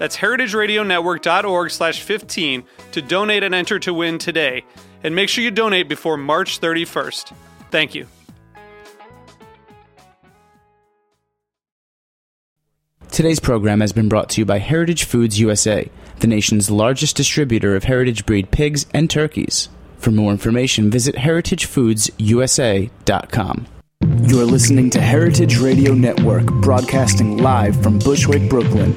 That's heritageradionetwork.org slash 15 to donate and enter to win today. And make sure you donate before March 31st. Thank you. Today's program has been brought to you by Heritage Foods USA, the nation's largest distributor of heritage breed pigs and turkeys. For more information, visit heritagefoodsusa.com. You're listening to Heritage Radio Network, broadcasting live from Bushwick, Brooklyn.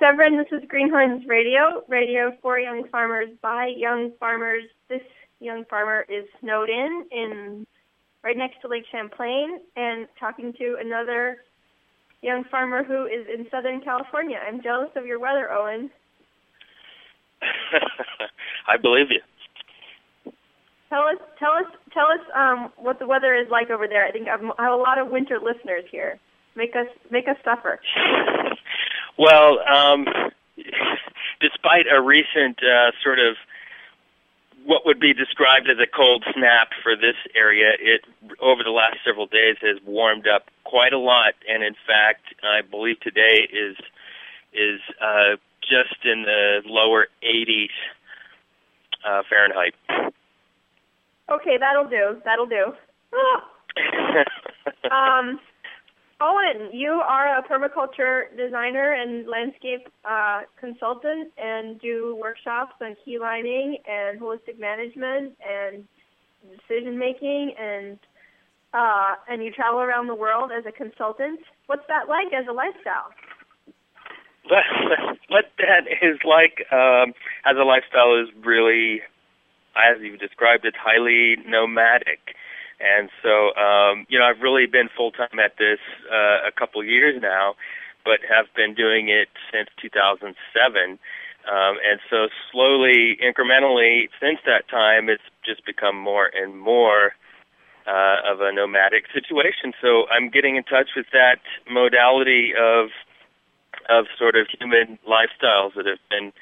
Severine. This is Greenhorns Radio, radio for young farmers by young farmers. This young farmer is snowed in, in right next to Lake Champlain, and talking to another young farmer who is in Southern California. I'm jealous of your weather, Owen. I believe you. Tell us, tell us, tell us um, what the weather is like over there. I think I have a lot of winter listeners here. Make us, make us suffer. Well, um, despite a recent uh, sort of what would be described as a cold snap for this area, it over the last several days has warmed up quite a lot, and in fact, I believe today is is uh, just in the lower 80s uh, Fahrenheit. Okay, that'll do. That'll do. um, Owen, you are a permaculture designer and landscape uh, consultant, and do workshops on keylining and holistic management and decision making, and uh, and you travel around the world as a consultant. What's that like as a lifestyle? What that is like um, as a lifestyle is really, as you described it, highly nomadic. And so, um, you know, I've really been full time at this uh, a couple years now, but have been doing it since 2007. Um, and so, slowly, incrementally, since that time, it's just become more and more uh, of a nomadic situation. So, I'm getting in touch with that modality of of sort of human lifestyles that have been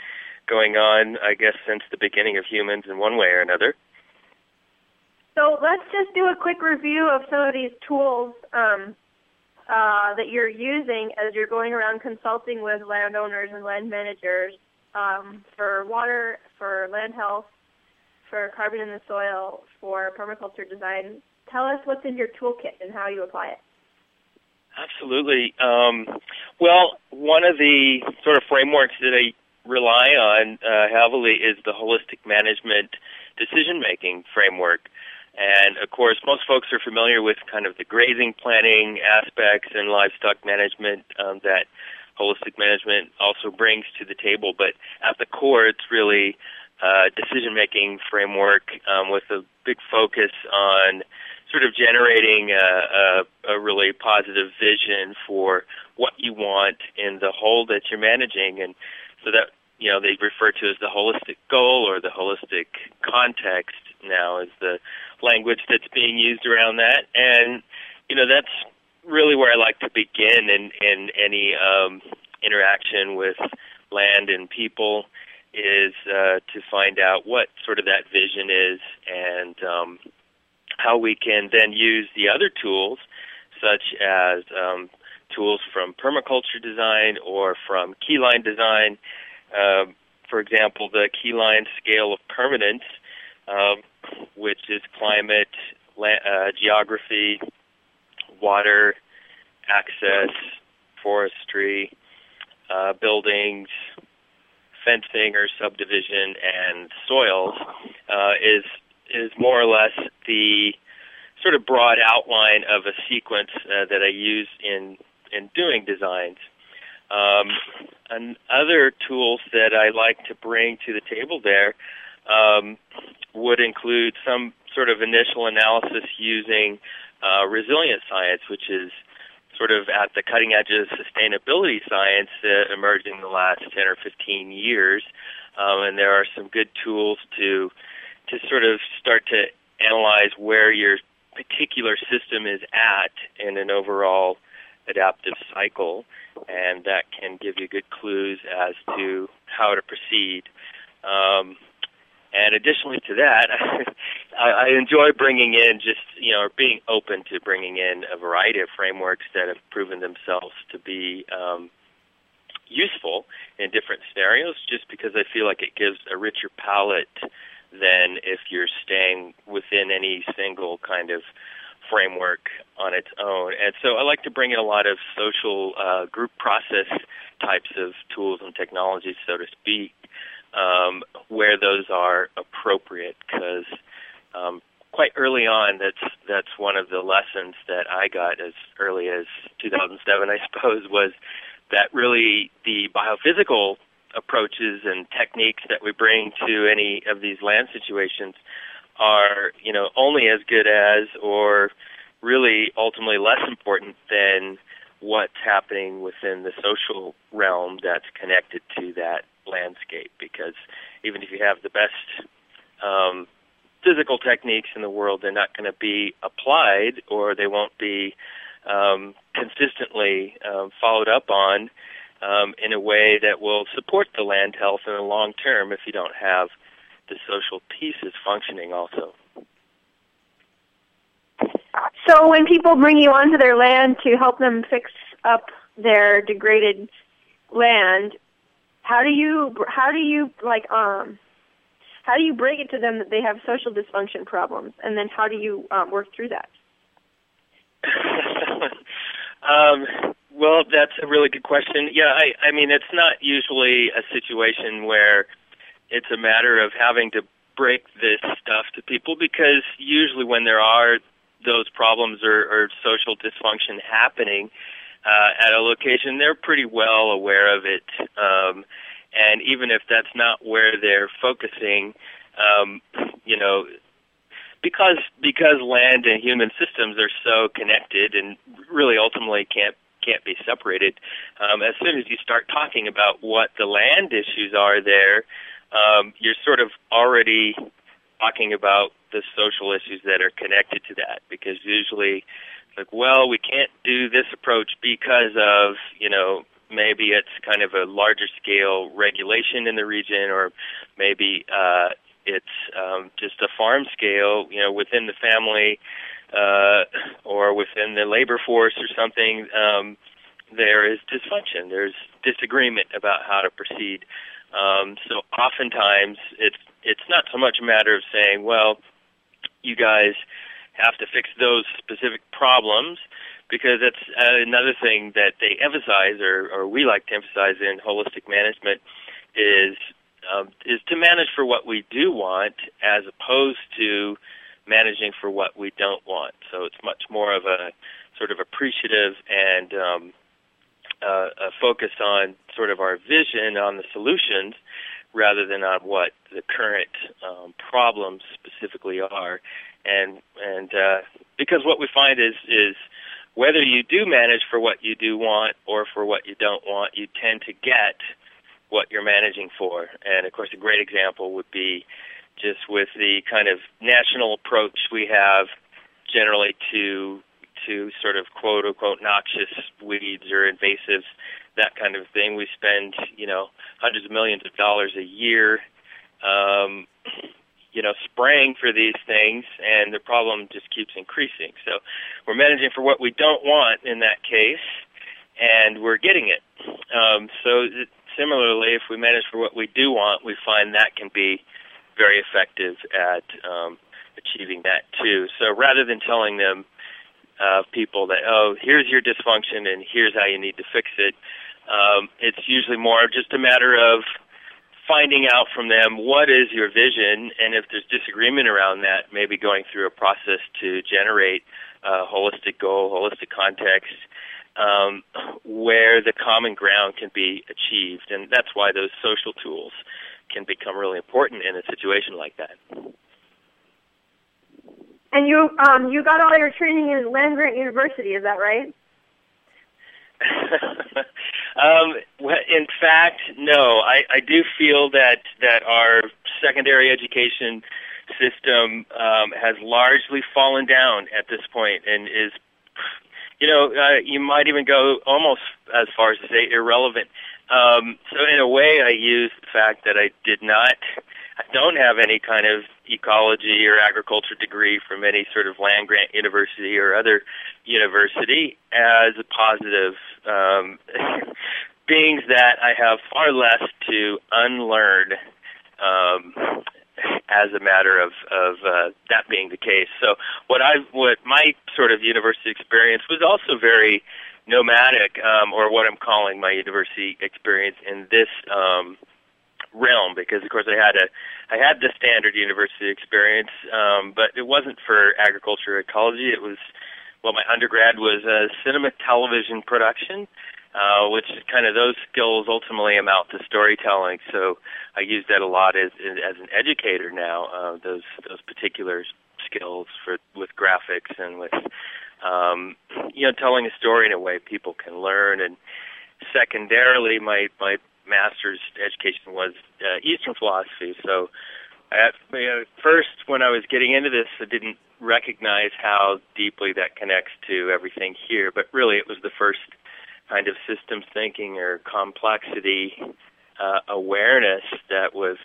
going on, I guess, since the beginning of humans in one way or another. So let's just do a quick review of some of these tools um, uh, that you're using as you're going around consulting with landowners and land managers um, for water, for land health, for carbon in the soil, for permaculture design. Tell us what's in your toolkit and how you apply it. Absolutely. Um, well, one of the sort of frameworks that I rely on uh, heavily is the holistic management decision making framework. And of course, most folks are familiar with kind of the grazing planning aspects and livestock management um, that holistic management also brings to the table. But at the core, it's really uh, decision making framework um, with a big focus on sort of generating a, a, a really positive vision for what you want in the whole that you're managing. And so that, you know, they refer to as the holistic goal or the holistic context now is the language that's being used around that. And, you know, that's really where I like to begin in, in any um, interaction with land and people is uh, to find out what sort of that vision is and um, how we can then use the other tools, such as um, tools from permaculture design or from keyline design. Uh, for example, the keyline scale of permanence, uh, which is climate, la- uh, geography, water, access, forestry, uh, buildings, fencing or subdivision, and soils, uh, is is more or less the sort of broad outline of a sequence uh, that I use in in doing designs. Um, and other tools that I like to bring to the table there um, would include some sort of initial analysis using uh, resilience science, which is sort of at the cutting edge of sustainability science uh, emerged in the last 10 or 15 years. Um, and there are some good tools to to sort of start to analyze where your particular system is at in an overall adaptive cycle, and that can give you good clues as to how to proceed. Um, and additionally to that, I, I enjoy bringing in just you know, being open to bringing in a variety of frameworks that have proven themselves to be um, useful in different scenarios. Just because I feel like it gives a richer palette than if you're staying within any single kind of framework on its own. And so I like to bring in a lot of social uh, group process types of tools and technologies, so to speak, um, where those are appropriate. Because um, quite early on, that's that's one of the lessons that I got as early as 2007, I suppose, was that really the biophysical approaches and techniques that we bring to any of these land situations are, you know, only as good as or really ultimately less important than what's happening within the social realm that's connected to that landscape because even if you have the best um, physical techniques in the world, they're not going to be applied or they won't be um, consistently um, followed up on um, in a way that will support the land health in the long term if you don't have the social pieces functioning also. So when people bring you onto their land to help them fix up their degraded land, how do you how do you like um how do you break it to them that they have social dysfunction problems, and then how do you um, work through that? um, well, that's a really good question. Yeah, I, I mean, it's not usually a situation where it's a matter of having to break this stuff to people because usually when there are those problems or, or social dysfunction happening uh, at a location, they're pretty well aware of it. Um, and even if that's not where they're focusing, um, you know, because because land and human systems are so connected and really ultimately can't can't be separated. Um, as soon as you start talking about what the land issues are there, um, you're sort of already talking about the social issues that are connected to that because usually like well we can't do this approach because of you know maybe it's kind of a larger scale regulation in the region or maybe uh it's um just a farm scale you know within the family uh or within the labor force or something um there is dysfunction. There's disagreement about how to proceed. Um so oftentimes it's it's not so much a matter of saying well you guys have to fix those specific problems because that's uh, another thing that they emphasize or, or we like to emphasize in holistic management is um, is to manage for what we do want as opposed to managing for what we don't want. So it's much more of a sort of appreciative and um, uh, a focus on sort of our vision on the solutions rather than on what the current um, problems specifically are. And and uh, because what we find is is whether you do manage for what you do want or for what you don't want, you tend to get what you're managing for. And of course, a great example would be just with the kind of national approach we have generally to to sort of quote unquote noxious weeds or invasives that kind of thing. We spend, you know, hundreds of millions of dollars a year, um, you know, spraying for these things, and the problem just keeps increasing. So we're managing for what we don't want in that case, and we're getting it. Um, so similarly, if we manage for what we do want, we find that can be very effective at um, achieving that too. So rather than telling them uh, people that oh here's your dysfunction and here's how you need to fix it, um, it's usually more just a matter of finding out from them what is your vision, and if there's disagreement around that, maybe going through a process to generate a holistic goal, holistic context, um, where the common ground can be achieved, and that's why those social tools can become really important in a situation like that. And you um you got all your training in land grant university, is that right? um, in fact, no. I, I do feel that that our secondary education system um, has largely fallen down at this point and is, you know, uh, you might even go almost as far as to say irrelevant. Um, so in a way, I use the fact that I did not don't have any kind of ecology or agriculture degree from any sort of land grant university or other university as a positive, um, being that I have far less to unlearn um, as a matter of of uh, that being the case. So what I what my sort of university experience was also very nomadic, um, or what I'm calling my university experience in this um, realm because of course I had a I had the standard university experience, um, but it wasn't for agriculture ecology. It was well, my undergrad was uh, cinema television production, uh, which kind of those skills ultimately amount to storytelling. So I use that a lot as as an educator now. Uh, those those particular skills for with graphics and with um, you know telling a story in a way people can learn and secondarily my my master's education was uh, Eastern philosophy. So, at first, when I was getting into this, I didn't recognize how deeply that connects to everything here. But really, it was the first kind of systems thinking or complexity uh, awareness that was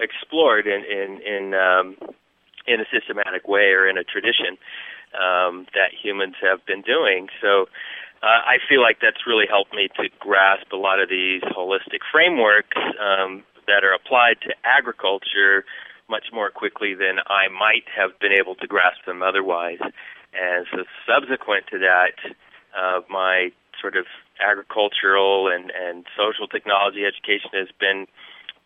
explored in in in, um, in a systematic way or in a tradition um, that humans have been doing. So uh, I feel like that's really helped me to grasp a lot of these holistic frameworks um, that are applied to agriculture much more quickly than I might have been able to grasp them otherwise. And so, subsequent to that, uh, my sort of agricultural and, and social technology education has been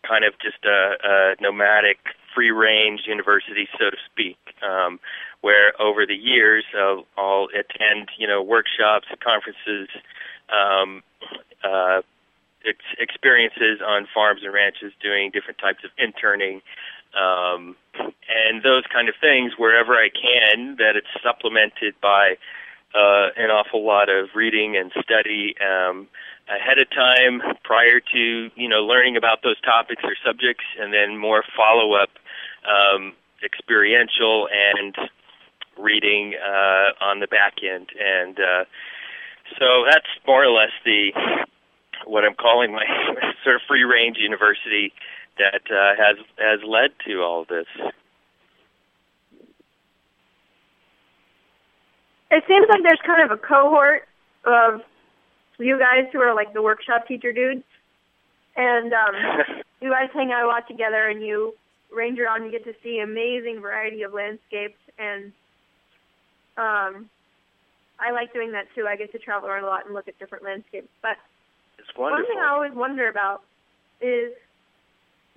kind of just a, a nomadic, free range university, so to speak. Um, where over the years I'll, I'll attend, you know, workshops, conferences, um, uh, ex- experiences on farms and ranches, doing different types of interning, um, and those kind of things wherever I can. That it's supplemented by uh, an awful lot of reading and study um, ahead of time prior to you know learning about those topics or subjects, and then more follow up um, experiential and reading uh, on the back end, and uh, so that's more or less the what I'm calling my sort of free range university that uh, has has led to all of this. It seems like there's kind of a cohort of you guys who are like the workshop teacher dudes, and um, you guys hang out a lot together, and you range around and get to see amazing variety of landscapes and um, I like doing that too. I get to travel around a lot and look at different landscapes. But one thing I always wonder about is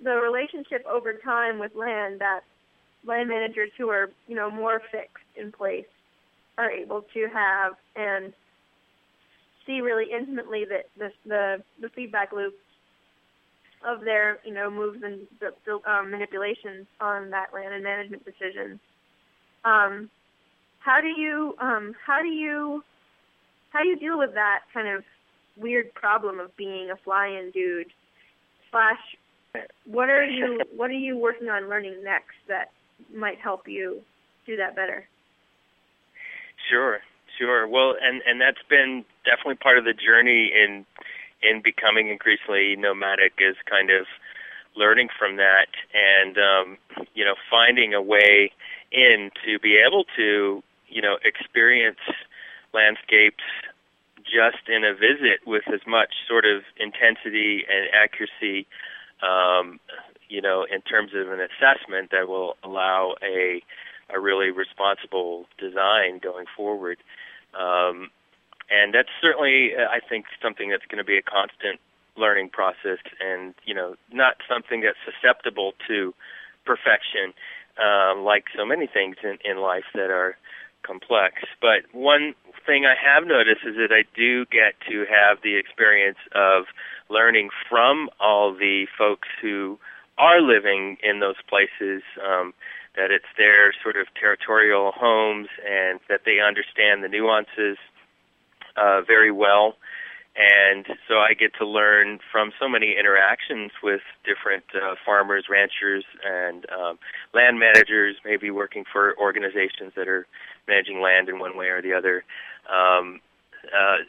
the relationship over time with land that land managers who are, you know, more fixed in place are able to have and see really intimately that the the, the feedback loop of their, you know, moves and the, the um, manipulations on that land and management decisions. Um, how do you um, how do you how do you deal with that kind of weird problem of being a fly-in dude? Slash, what are you what are you working on learning next that might help you do that better? Sure, sure. Well, and and that's been definitely part of the journey in in becoming increasingly nomadic is kind of learning from that and um, you know finding a way in to be able to you know experience landscapes just in a visit with as much sort of intensity and accuracy um, you know in terms of an assessment that will allow a a really responsible design going forward. Um, and that's certainly uh, I think something that's going to be a constant learning process and you know not something that's susceptible to perfection um, like so many things in, in life that are complex. But one thing I have noticed is that I do get to have the experience of learning from all the folks who are living in those places um, that it's their sort of territorial homes and that they understand the nuances uh, very well. And so I get to learn from so many interactions with different uh, farmers, ranchers, and um, land managers, maybe working for organizations that are managing land in one way or the other. Um, uh,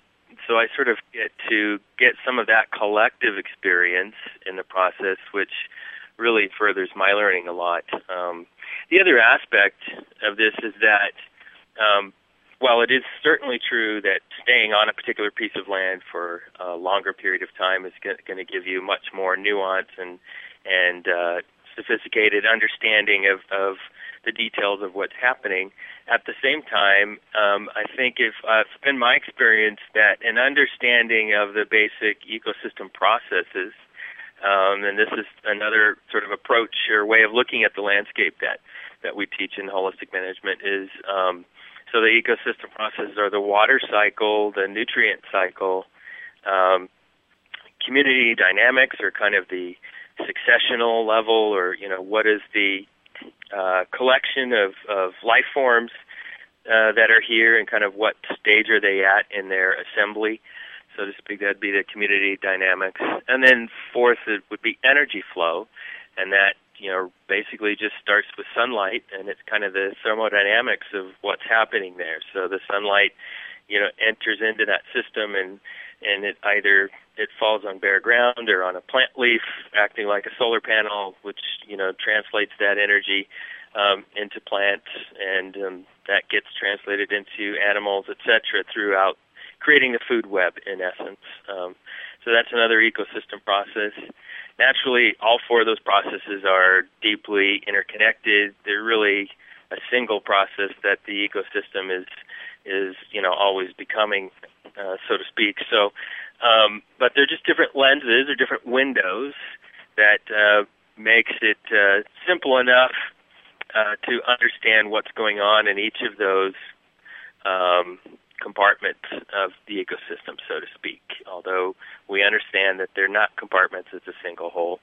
so I sort of get to get some of that collective experience in the process, which really furthers my learning a lot. Um, the other aspect of this is that um, while it is certainly true that staying on a particular piece of land for a longer period of time is going to give you much more nuance and and uh, sophisticated understanding of, of the details of what's happening. At the same time, um, I think if uh, it's been my experience that an understanding of the basic ecosystem processes, um, and this is another sort of approach or way of looking at the landscape that that we teach in holistic management is um, so the ecosystem processes are the water cycle, the nutrient cycle, um, community dynamics, or kind of the successional level, or you know what is the uh, collection of, of life forms uh, that are here, and kind of what stage are they at in their assembly, so to speak. That'd be the community dynamics, and then fourth it would be energy flow, and that you know, basically just starts with sunlight, and it's kind of the thermodynamics of what's happening there. So the sunlight, you know, enters into that system, and and it either it falls on bare ground or on a plant leaf, acting like a solar panel, which you know translates that energy um, into plants, and um, that gets translated into animals, etc., throughout creating the food web in essence. Um, so that's another ecosystem process naturally, all four of those processes are deeply interconnected. They're really a single process that the ecosystem is is you know always becoming, uh, so to speak. So, um, but they're just different lenses or different windows that uh, makes it uh, simple enough uh, to understand what's going on in each of those um, compartments of the ecosystem, so to speak, although we understand that they're not compartments, it's a single whole.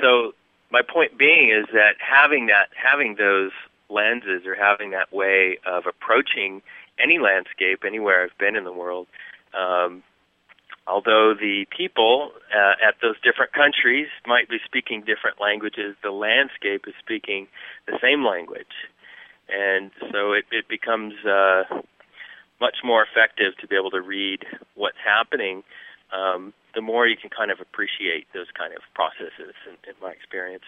So my point being is that having that having those lenses or having that way of approaching any landscape anywhere I've been in the world, um, although the people uh, at those different countries might be speaking different languages, the landscape is speaking the same language, and so it, it becomes uh, much more effective to be able to read what's happening, um, the more you can kind of appreciate those kind of processes, in, in my experience.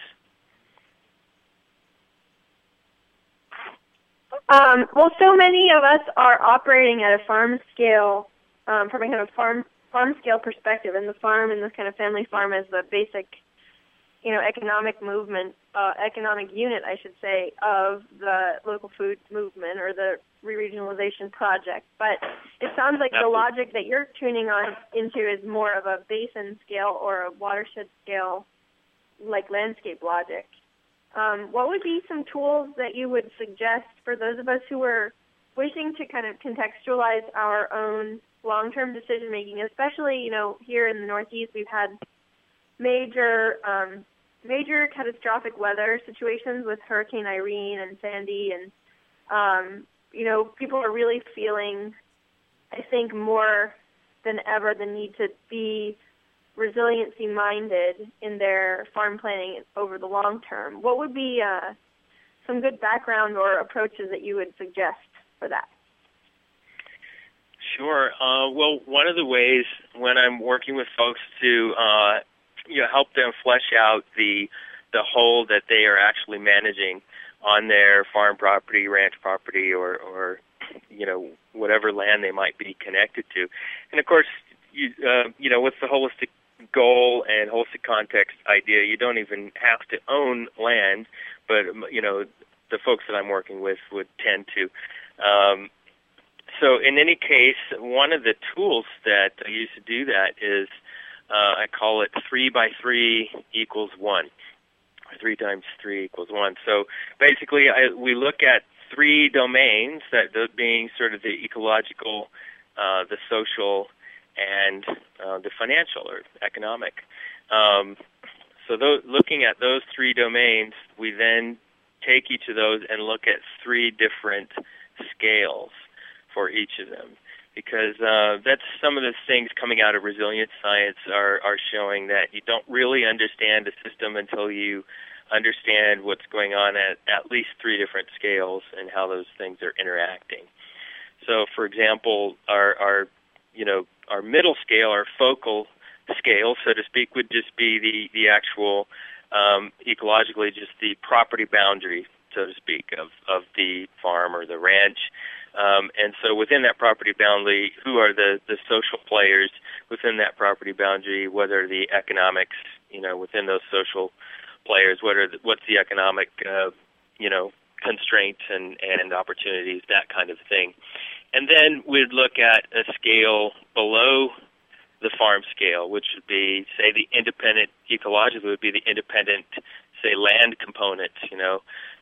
Um, well, so many of us are operating at a farm scale, um, from a kind of farm farm scale perspective, and the farm and the kind of family farm is the basic, you know, economic movement, uh, economic unit, I should say, of the local food movement or the re-regionalization project. But it sounds like the logic that you're tuning on into is more of a basin scale or a watershed scale, like landscape logic. Um, what would be some tools that you would suggest for those of us who are wishing to kind of contextualize our own long-term decision making, especially you know here in the Northeast, we've had major um, major catastrophic weather situations with Hurricane Irene and Sandy, and um, you know, people are really feeling, I think, more than ever the need to be resiliency minded in their farm planning over the long term. What would be uh, some good background or approaches that you would suggest for that? Sure. Uh, well, one of the ways when I'm working with folks to uh, you know help them flesh out the the whole that they are actually managing on their farm property, ranch property, or or you know whatever land they might be connected to. And of course, you uh, you know with the holistic goal and holistic context idea, you don't even have to own land, but you know the folks that I'm working with would tend to. Um, so in any case, one of the tools that I use to do that is uh, I call it three by three equals one. Three times three equals one. So basically, I, we look at three domains, that being sort of the ecological, uh, the social, and uh, the financial or economic. Um, so those, looking at those three domains, we then take each of those and look at three different scales for each of them because uh, that's some of the things coming out of resilience science are, are showing that you don't really understand a system until you understand what's going on at at least three different scales and how those things are interacting. So, for example, our, our you know our middle scale, our focal scale, so to speak, would just be the the actual um, ecologically just the property boundary, so to speak, of of the farm or the ranch. Um, and so within that property boundary, who are the, the social players within that property boundary? What are the economics, you know, within those social players? What are the, what's the economic, uh, you know, constraints and, and opportunities, that kind of thing. And then we'd look at a scale below the farm scale, which would be, say, the independent, ecologically would be the independent, say, land component, you know,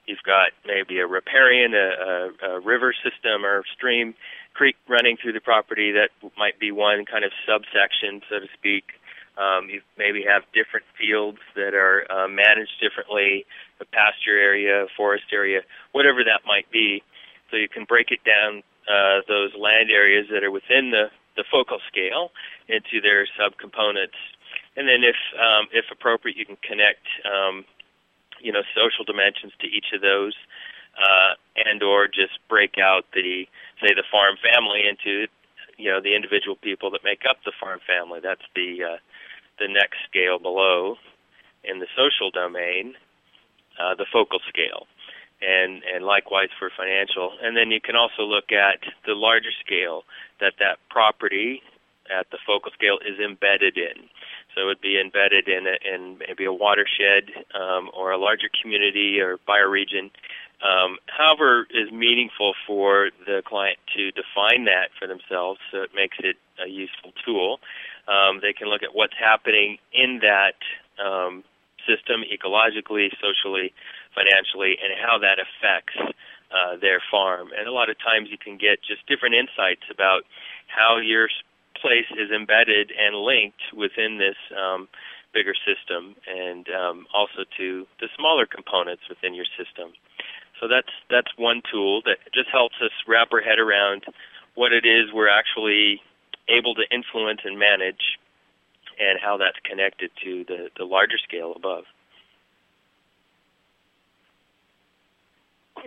You've got maybe a riparian, a, a, a river system or stream, creek running through the property that might be one kind of subsection, so to speak. Um, you maybe have different fields that are uh, managed differently, a pasture area, forest area, whatever that might be. So you can break it down uh, those land areas that are within the, the focal scale into their subcomponents. And then, if um, if appropriate, you can connect um, you know social dimensions to each of those, uh, and or just break out the say the farm family into you know the individual people that make up the farm family. That's the uh, the next scale below in the social domain, uh, the focal scale, and and likewise for financial. And then you can also look at the larger scale that that property at the focal scale is embedded in. So it would be embedded in a, in maybe a watershed um, or a larger community or bioregion. Um, however, is meaningful for the client to define that for themselves, so it makes it a useful tool. Um, they can look at what's happening in that um, system ecologically, socially, financially, and how that affects uh, their farm. And a lot of times you can get just different insights about how your place is embedded and linked within this um, bigger system, and um, also to the smaller components within your system. So that's that's one tool that just helps us wrap our head around what it is we're actually able to influence and manage, and how that's connected to the the larger scale above.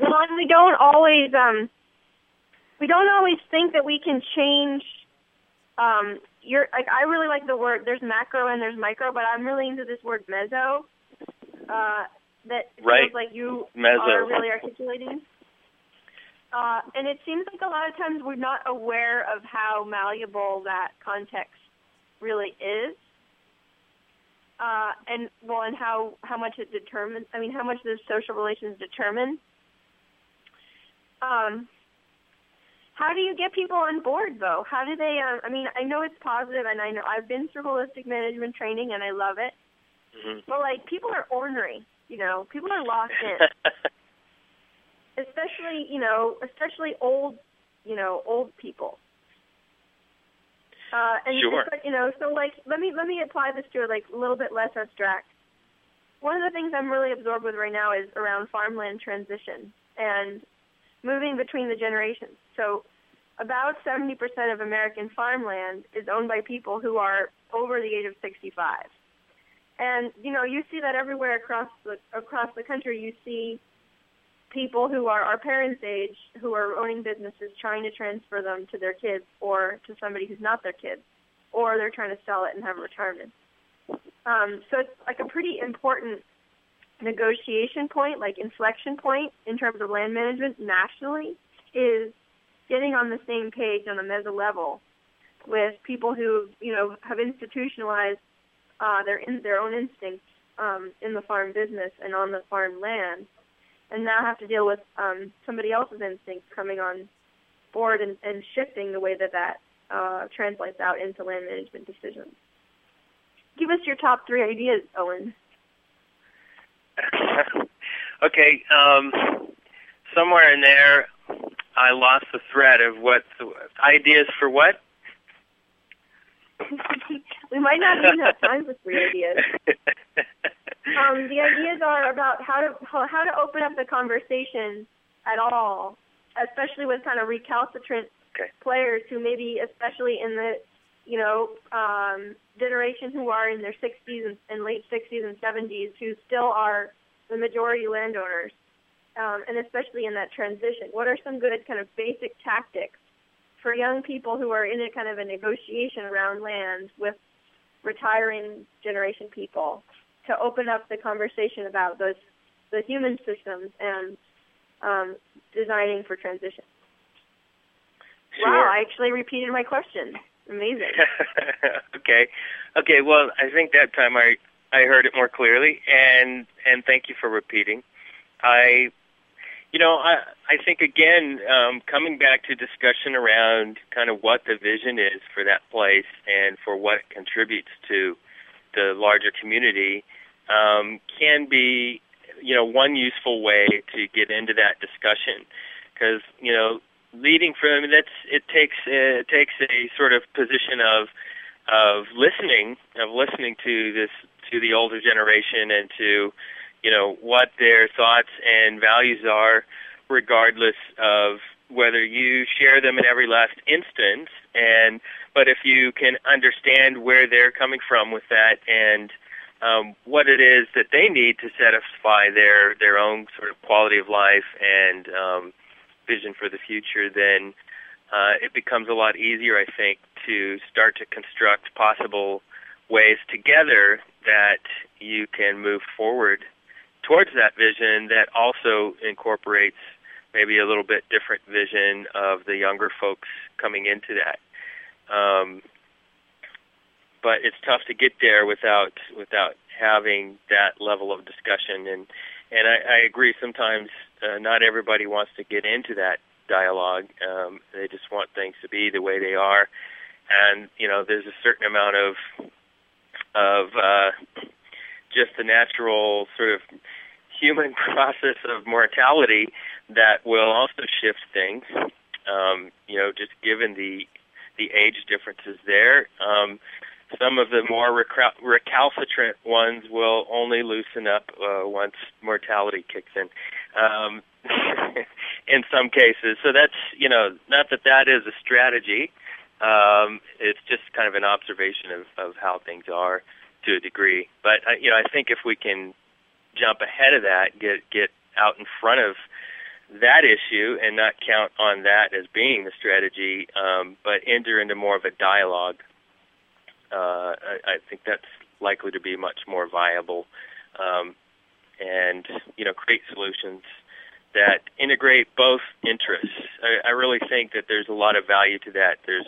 Well, we don't always um, we don't always think that we can change um, you're like I really like the word. There's macro and there's micro, but I'm really into this word meso. Uh, that right. feels like you meso. are really articulating. Uh, and it seems like a lot of times we're not aware of how malleable that context really is. Uh, and well, and how how much it determines. I mean, how much the social relations determine. Um, how do you get people on board though? How do they? Uh, I mean, I know it's positive, and I know I've been through holistic management training, and I love it. Mm-hmm. But like, people are ornery. You know, people are locked in. especially, you know, especially old, you know, old people. Uh, and sure. you know, so like, let me let me apply this to like a little bit less abstract. One of the things I'm really absorbed with right now is around farmland transition and moving between the generations. So about 70% of American farmland is owned by people who are over the age of 65. And you know, you see that everywhere across the across the country. You see people who are our parents' age who are owning businesses trying to transfer them to their kids or to somebody who's not their kids, or they're trying to sell it and have a retirement. Um, so it's like a pretty important negotiation point, like inflection point in terms of land management nationally, is getting on the same page on a meso level with people who you know have institutionalized uh, their in, their own instincts um, in the farm business and on the farm land, and now have to deal with um, somebody else's instincts coming on board and, and shifting the way that that uh, translates out into land management decisions. Give us your top three ideas, Owen. okay, um, somewhere in there, I lost the thread of what the, ideas for what. we might not even have time for three ideas. Um, the ideas are about how to how how to open up the conversation at all, especially with kind of recalcitrant Okay. players who maybe, especially in the you know um, generation who are in their 60s and, and late 60s and 70s, who still are the majority landowners, um, and especially in that transition. What are some good kind of basic tactics for young people who are in a kind of a negotiation around land with retiring generation people to open up the conversation about those the human systems and um, designing for transition. Sure. Wow, I actually repeated my question. Amazing. okay. Okay, well, I think that time I I heard it more clearly and and thank you for repeating. I you know, I I think again um coming back to discussion around kind of what the vision is for that place and for what contributes to the larger community um can be you know one useful way to get into that discussion. Because you know leading from I mean, that's it takes uh, it takes a sort of position of of listening of listening to this to the older generation and to you know what their thoughts and values are regardless of whether you share them in every last instance. And but if you can understand where they're coming from with that and um, what it is that they need to satisfy their their own sort of quality of life and um, vision for the future, then uh, it becomes a lot easier, I think, to start to construct possible ways together that you can move forward towards that vision that also incorporates maybe a little bit different vision of the younger folks coming into that. Um, but it's tough to get there without without having that level of discussion and and I, I agree sometimes uh, not everybody wants to get into that dialogue. Um, they just want things to be the way they are, and you know, there's a certain amount of of uh, just the natural sort of human process of mortality that will also shift things. Um, you know, just given the the age differences there. Um, some of the more recal- recalcitrant ones will only loosen up uh, once mortality kicks in. Um, in some cases, so that's you know not that that is a strategy. Um, it's just kind of an observation of, of how things are to a degree. But you know, I think if we can jump ahead of that, get get out in front of that issue and not count on that as being the strategy, um, but enter into more of a dialogue uh, I, I think that's likely to be much more viable, um, and you know, create solutions that integrate both interests. I, I really think that there's a lot of value to that. There's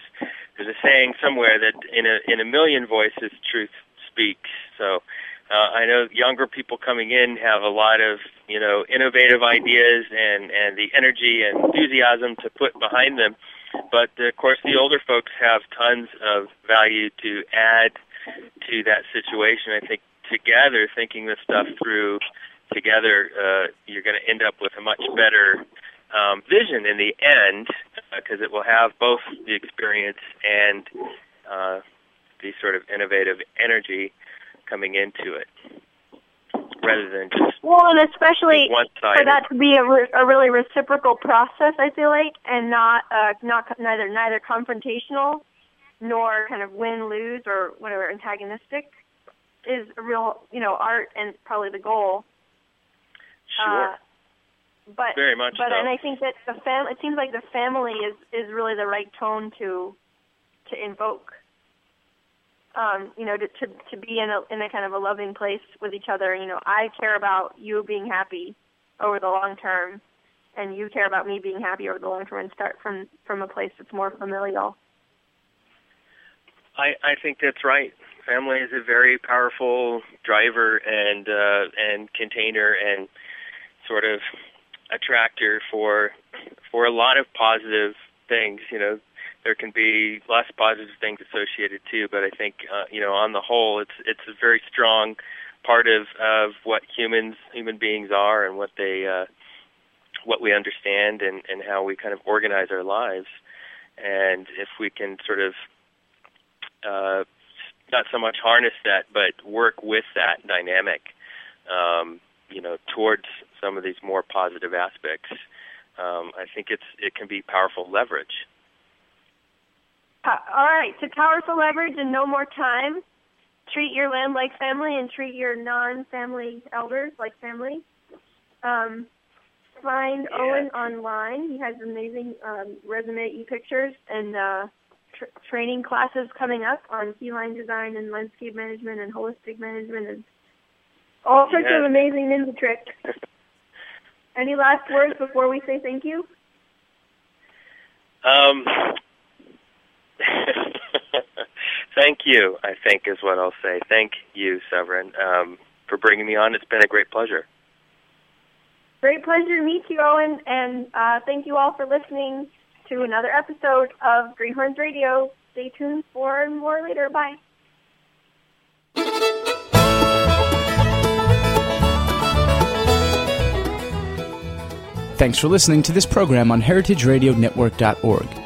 there's a saying somewhere that in a in a million voices, truth speaks. So. Uh, I know younger people coming in have a lot of, you know, innovative ideas and and the energy and enthusiasm to put behind them. But of course, the older folks have tons of value to add to that situation. I think together, thinking this stuff through together, uh, you're going to end up with a much better um, vision in the end because uh, it will have both the experience and uh, the sort of innovative energy coming into it rather than just Well, and especially for that to be a, re- a really reciprocal process, I feel like, and not uh, not neither neither confrontational nor kind of win lose or whatever antagonistic is a real you know art and probably the goal. Sure. Uh, but Very much but so. and I think that the fam it seems like the family is is really the right tone to to invoke. Um, you know, to, to to be in a in a kind of a loving place with each other. You know, I care about you being happy over the long term, and you care about me being happy over the long term, and start from from a place that's more familial. I, I think that's right. Family is a very powerful driver and uh, and container and sort of attractor for for a lot of positive things. You know, there can be less positive things associated too, but I think uh, you know on the whole, it's it's a very strong part of of what humans human beings are and what they uh, what we understand and and how we kind of organize our lives. And if we can sort of uh, not so much harness that, but work with that dynamic, um, you know, towards some of these more positive aspects. Um, I think it's it can be powerful leverage. All right, to powerful leverage and no more time. Treat your land like family and treat your non-family elders like family. Um, find Yeah. Owen online. He has amazing um, resume e-pictures and uh, tr- training classes coming up on Keyline design and landscape management and holistic management and all sorts Yes. of amazing ninja tricks. Any last words before we say thank you? Um, thank you. I think is what I'll say. Thank you, Severine, um, for bringing me on. It's been a great pleasure. Great pleasure to meet you, Owen, and uh, thank you all for listening to another episode of Greenhorns Radio. Stay tuned for more later. Bye. Thanks for listening to this program on heritageradionetwork.org.